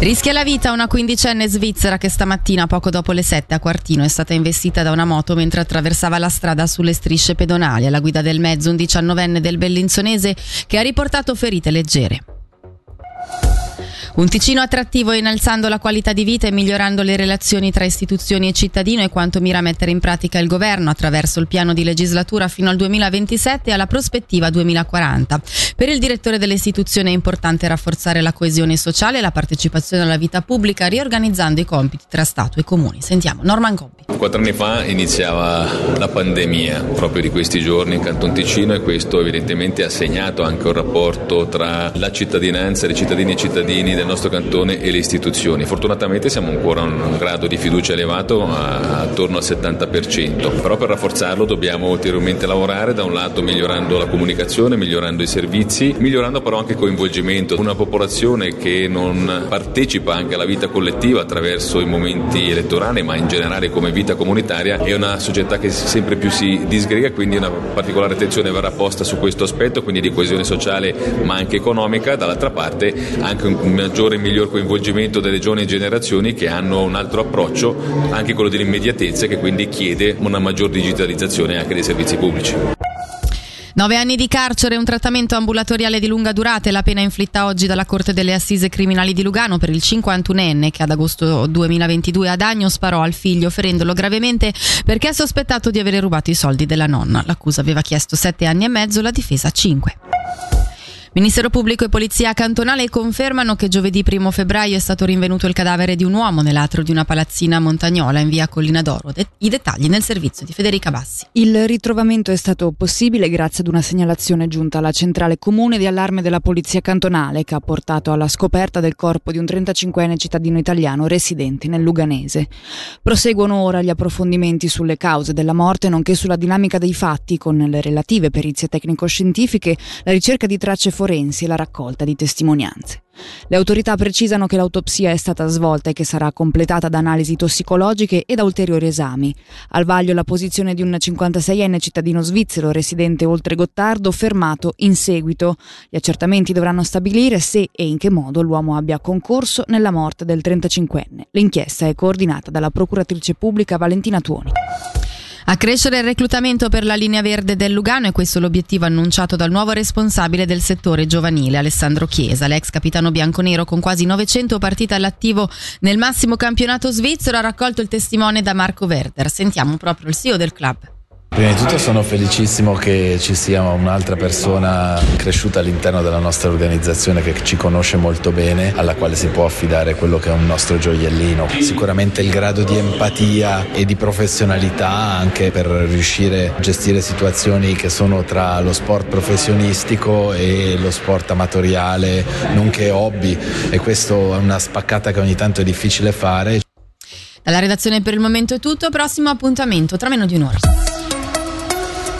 Rischia la vita una quindicenne svizzera che stamattina, poco dopo le 7 a Quartino, è stata investita da una moto mentre attraversava la strada sulle strisce pedonali. Alla guida del mezzo un diciannovenne del Bellinzonese che ha riportato ferite leggere. Un Ticino attrattivo innalzando la qualità di vita e migliorando le relazioni tra istituzioni e cittadino è quanto mira a mettere in pratica il governo attraverso il piano di legislatura fino al 2027 e alla prospettiva 2040. Per il direttore dell'istituzione è importante rafforzare la coesione sociale e la partecipazione alla vita pubblica riorganizzando i compiti tra Stato e Comuni. Sentiamo Norman Cobbi. Quattro anni fa iniziava la pandemia proprio di questi giorni in Canton Ticino e questo evidentemente ha segnato anche un rapporto tra la cittadinanza, le cittadine e i cittadini del nostro cantone e le istituzioni. Fortunatamente siamo ancora a un grado di fiducia elevato, attorno al 70%, però per rafforzarlo dobbiamo ulteriormente lavorare, da un lato migliorando la comunicazione, migliorando i servizi, migliorando però anche il coinvolgimento. Una popolazione che non partecipa anche alla vita collettiva attraverso i momenti elettorali, ma in generale come vita comunitaria, è una società che sempre più si disgrega, quindi una particolare attenzione verrà posta su questo aspetto, quindi di coesione sociale ma anche economica, dall'altra parte anche un maggiore maggiore e miglior coinvolgimento delle giovani generazioni che hanno un altro approccio, anche quello dell'immediatezza, che quindi chiede una maggior digitalizzazione anche dei servizi pubblici. Nove anni di carcere e un trattamento ambulatoriale di lunga durata è la pena inflitta oggi dalla Corte delle Assise Criminali di Lugano per il 51enne che ad agosto 2022 ad Agno sparò al figlio ferendolo gravemente perché è sospettato di avere rubato i soldi della nonna. L'accusa aveva chiesto sette anni e mezzo, la difesa cinque. Ministero Pubblico e Polizia Cantonale confermano che giovedì 1 febbraio è stato rinvenuto il cadavere di un uomo nell'atrio di una palazzina montagnola in via Collina d'Oro. I dettagli nel servizio di Federica Bassi. Il ritrovamento è stato possibile grazie ad una segnalazione giunta alla centrale comune di allarme della Polizia Cantonale che ha portato alla scoperta del corpo di un 35enne cittadino italiano residente nel Luganese. Proseguono ora gli approfondimenti sulle cause della morte nonché sulla dinamica dei fatti con le relative perizie tecnico-scientifiche, la ricerca di tracce forensi e la raccolta di testimonianze. Le autorità precisano che l'autopsia è stata svolta e che sarà completata da analisi tossicologiche e da ulteriori esami. Al vaglio la posizione di un 56enne cittadino svizzero residente oltre Gottardo fermato in seguito. Gli accertamenti dovranno stabilire se e in che modo l'uomo abbia concorso nella morte del 35enne. L'inchiesta è coordinata dalla procuratrice pubblica Valentina Tuoni. A crescere il reclutamento per la linea verde del Lugano è questo l'obiettivo annunciato dal nuovo responsabile del settore giovanile, Alessandro Chiesa. L'ex capitano bianconero con quasi 900 partite all'attivo nel massimo campionato svizzero ha raccolto il testimone da Marco Werder. Sentiamo proprio il CEO del club. Prima di tutto sono felicissimo che ci sia un'altra persona cresciuta all'interno della nostra organizzazione che ci conosce molto bene, alla quale si può affidare quello che è un nostro gioiellino. Sicuramente il grado di empatia e di professionalità anche per riuscire a gestire situazioni che sono tra lo sport professionistico e lo sport amatoriale, nonché hobby e questo è una spaccata che ogni tanto è difficile fare. Dalla redazione per il momento è tutto, prossimo appuntamento tra meno di un'ora.